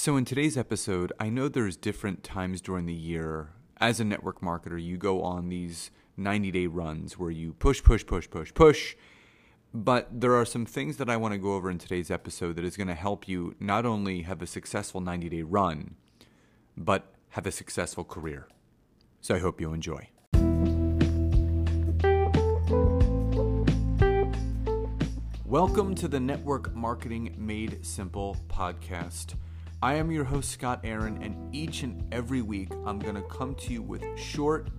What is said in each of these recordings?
So, in today's episode, I know there's different times during the year. As a network marketer, you go on these 90 day runs where you push, push, push, push, push. But there are some things that I want to go over in today's episode that is going to help you not only have a successful 90 day run, but have a successful career. So, I hope you enjoy. Welcome to the Network Marketing Made Simple podcast. I am your host, Scott Aaron, and each and every week I'm going to come to you with short,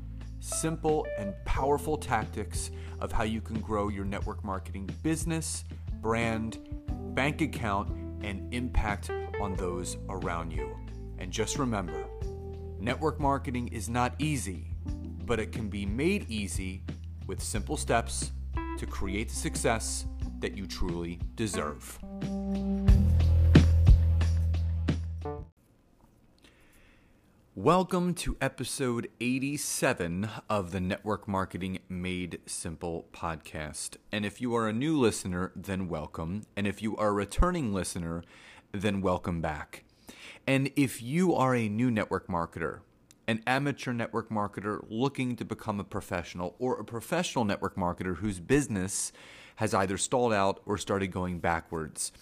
simple, and powerful tactics of how you can grow your network marketing business, brand, bank account, and impact on those around you. And just remember network marketing is not easy, but it can be made easy with simple steps to create the success that you truly deserve. Welcome to episode 87 of the Network Marketing Made Simple podcast. And if you are a new listener, then welcome. And if you are a returning listener, then welcome back. And if you are a new network marketer, an amateur network marketer looking to become a professional, or a professional network marketer whose business has either stalled out or started going backwards.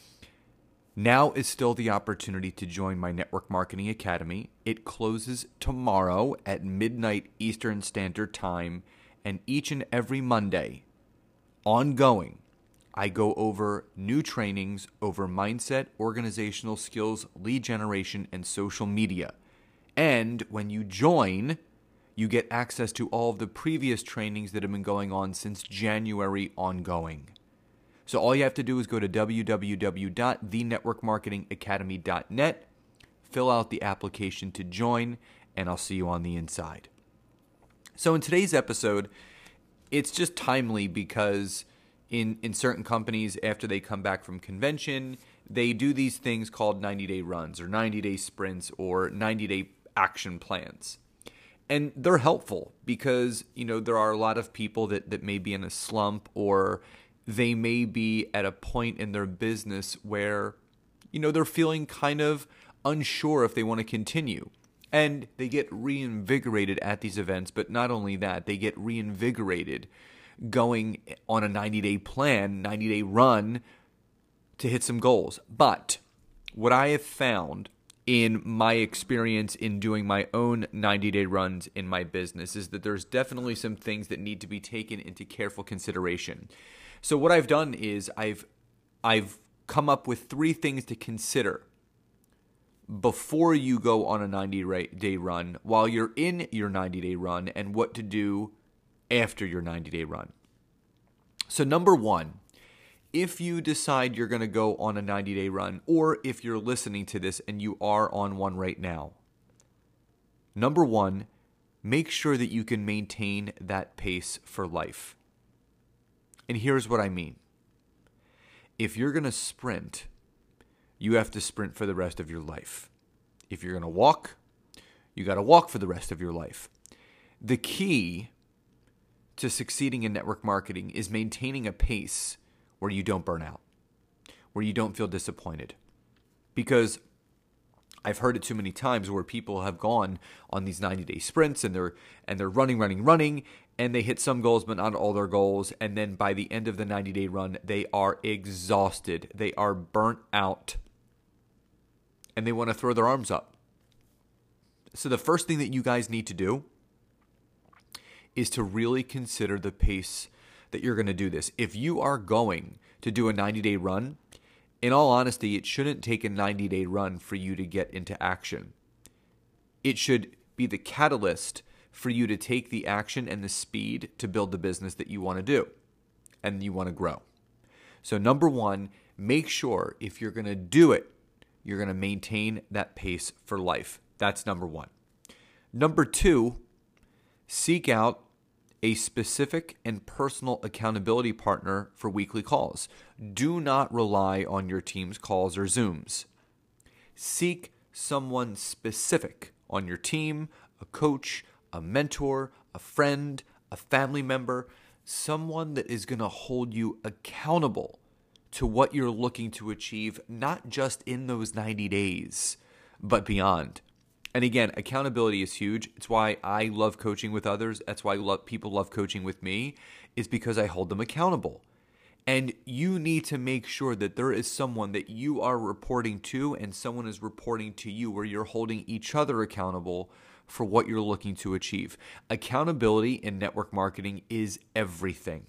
Now is still the opportunity to join my Network Marketing Academy. It closes tomorrow at midnight Eastern Standard Time, and each and every Monday, ongoing, I go over new trainings over mindset, organizational skills, lead generation, and social media. And when you join, you get access to all of the previous trainings that have been going on since January ongoing. So all you have to do is go to www.thenetworkmarketingacademy.net, fill out the application to join, and I'll see you on the inside. So in today's episode, it's just timely because in in certain companies after they come back from convention, they do these things called 90-day runs or 90-day sprints or 90-day action plans and they're helpful because you know there are a lot of people that that may be in a slump or they may be at a point in their business where you know they're feeling kind of unsure if they want to continue. And they get reinvigorated at these events but not only that they get reinvigorated going on a 90 day plan 90 day run to hit some goals. But what i have found in my experience in doing my own 90 day runs in my business is that there's definitely some things that need to be taken into careful consideration. So what I've done is I've I've come up with three things to consider before you go on a 90 day run, while you're in your 90 day run, and what to do after your 90 day run. So, number one, if you decide you're going to go on a 90 day run, or if you're listening to this and you are on one right now, number one, make sure that you can maintain that pace for life. And here's what I mean if you're going to sprint, you have to sprint for the rest of your life. If you're going to walk, you got to walk for the rest of your life. The key to succeeding in network marketing is maintaining a pace where you don't burn out, where you don't feel disappointed. Because I've heard it too many times where people have gone on these 90-day sprints and they're and they're running running running and they hit some goals but not all their goals and then by the end of the 90-day run they are exhausted. They are burnt out. And they want to throw their arms up. So the first thing that you guys need to do is to really consider the pace that you're going to do this. If you are going to do a 90 day run, in all honesty, it shouldn't take a 90 day run for you to get into action. It should be the catalyst for you to take the action and the speed to build the business that you want to do and you want to grow. So, number one, make sure if you're going to do it, you're going to maintain that pace for life. That's number one. Number two, seek out a specific and personal accountability partner for weekly calls. Do not rely on your team's calls or Zooms. Seek someone specific on your team, a coach, a mentor, a friend, a family member, someone that is going to hold you accountable to what you're looking to achieve, not just in those 90 days but beyond. And again, accountability is huge. It's why I love coaching with others. That's why love, people love coaching with me, is because I hold them accountable. And you need to make sure that there is someone that you are reporting to and someone is reporting to you where you're holding each other accountable for what you're looking to achieve. Accountability in network marketing is everything.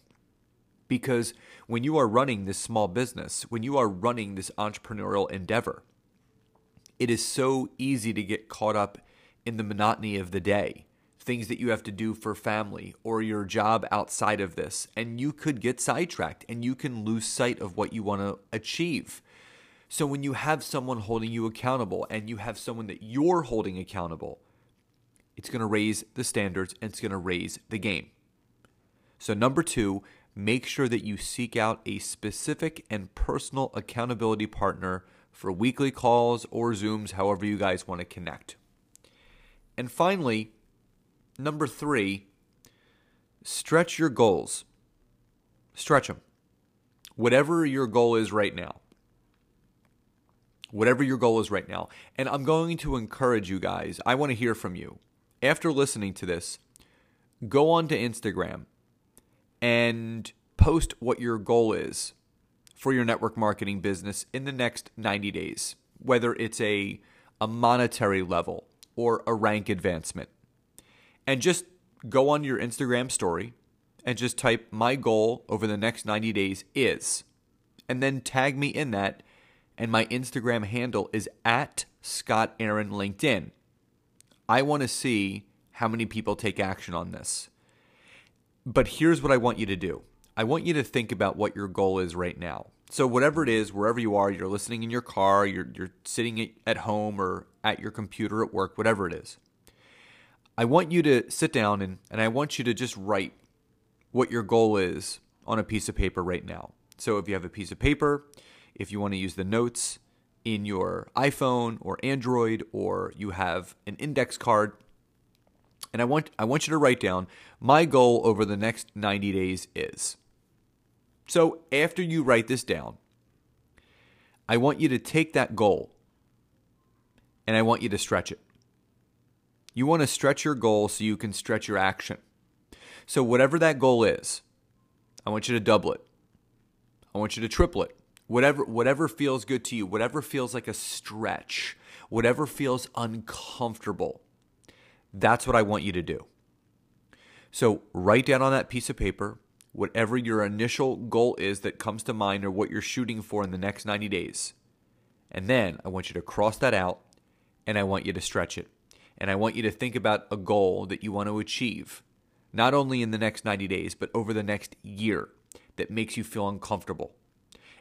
Because when you are running this small business, when you are running this entrepreneurial endeavor, it is so easy to get caught up in the monotony of the day, things that you have to do for family or your job outside of this. And you could get sidetracked and you can lose sight of what you want to achieve. So when you have someone holding you accountable and you have someone that you're holding accountable, it's going to raise the standards and it's going to raise the game. So, number two, make sure that you seek out a specific and personal accountability partner for weekly calls or Zooms, however you guys want to connect. And finally, number three, stretch your goals. Stretch them. Whatever your goal is right now. Whatever your goal is right now. And I'm going to encourage you guys, I want to hear from you. After listening to this, go on to Instagram and post what your goal is for your network marketing business in the next 90 days, whether it's a, a monetary level or a rank advancement. And just go on your Instagram story and just type my goal over the next 90 days is, and then tag me in that. And my Instagram handle is at Scott Aaron LinkedIn. I want to see how many people take action on this. But here's what I want you to do I want you to think about what your goal is right now. So whatever it is, wherever you are, you're listening in your car, you're you're sitting at home or at your computer at work, whatever it is. I want you to sit down and, and I want you to just write what your goal is on a piece of paper right now. So if you have a piece of paper, if you want to use the notes in your iPhone or Android, or you have an index card, and I want I want you to write down my goal over the next 90 days is. So after you write this down, I want you to take that goal and I want you to stretch it. You want to stretch your goal so you can stretch your action. So, whatever that goal is, I want you to double it. I want you to triple it. Whatever, whatever feels good to you, whatever feels like a stretch, whatever feels uncomfortable, that's what I want you to do. So, write down on that piece of paper whatever your initial goal is that comes to mind or what you're shooting for in the next 90 days. And then I want you to cross that out and I want you to stretch it. And I want you to think about a goal that you want to achieve, not only in the next 90 days, but over the next year that makes you feel uncomfortable.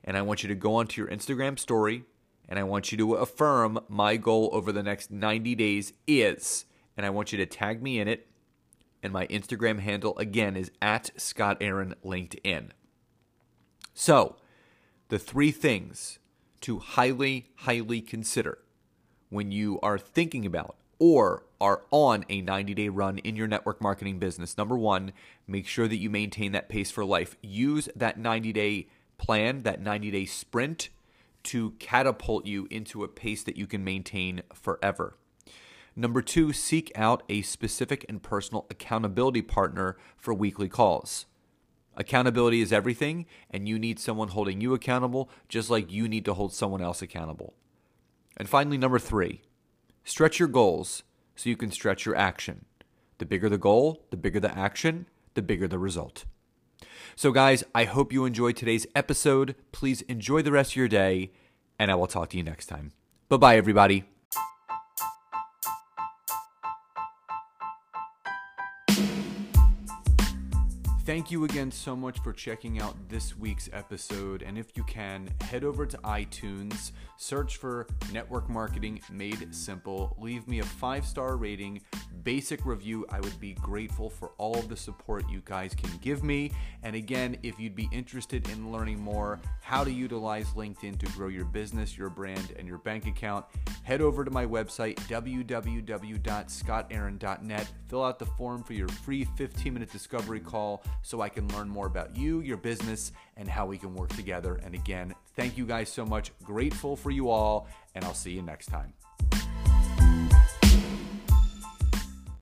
And I want you to go onto your Instagram story and I want you to affirm my goal over the next 90 days is. And I want you to tag me in it and my Instagram handle again is at Scott Aaron LinkedIn. So, the three things to highly, highly consider when you are thinking about or are on a 90 day run in your network marketing business. Number one, make sure that you maintain that pace for life. Use that 90 day plan, that 90 day sprint to catapult you into a pace that you can maintain forever. Number two, seek out a specific and personal accountability partner for weekly calls. Accountability is everything, and you need someone holding you accountable just like you need to hold someone else accountable. And finally, number three, stretch your goals so you can stretch your action. The bigger the goal, the bigger the action, the bigger the result. So, guys, I hope you enjoyed today's episode. Please enjoy the rest of your day, and I will talk to you next time. Bye bye, everybody. Thank you again so much for checking out this week's episode. And if you can, head over to iTunes, search for Network Marketing Made Simple, leave me a five star rating, basic review. I would be grateful for all of the support you guys can give me. And again, if you'd be interested in learning more how to utilize LinkedIn to grow your business, your brand, and your bank account, head over to my website, www.scottaaron.net. Fill out the form for your free 15 minute discovery call so I can learn more about you, your business, and how we can work together. And again, thank you guys so much. Grateful for you all, and I'll see you next time.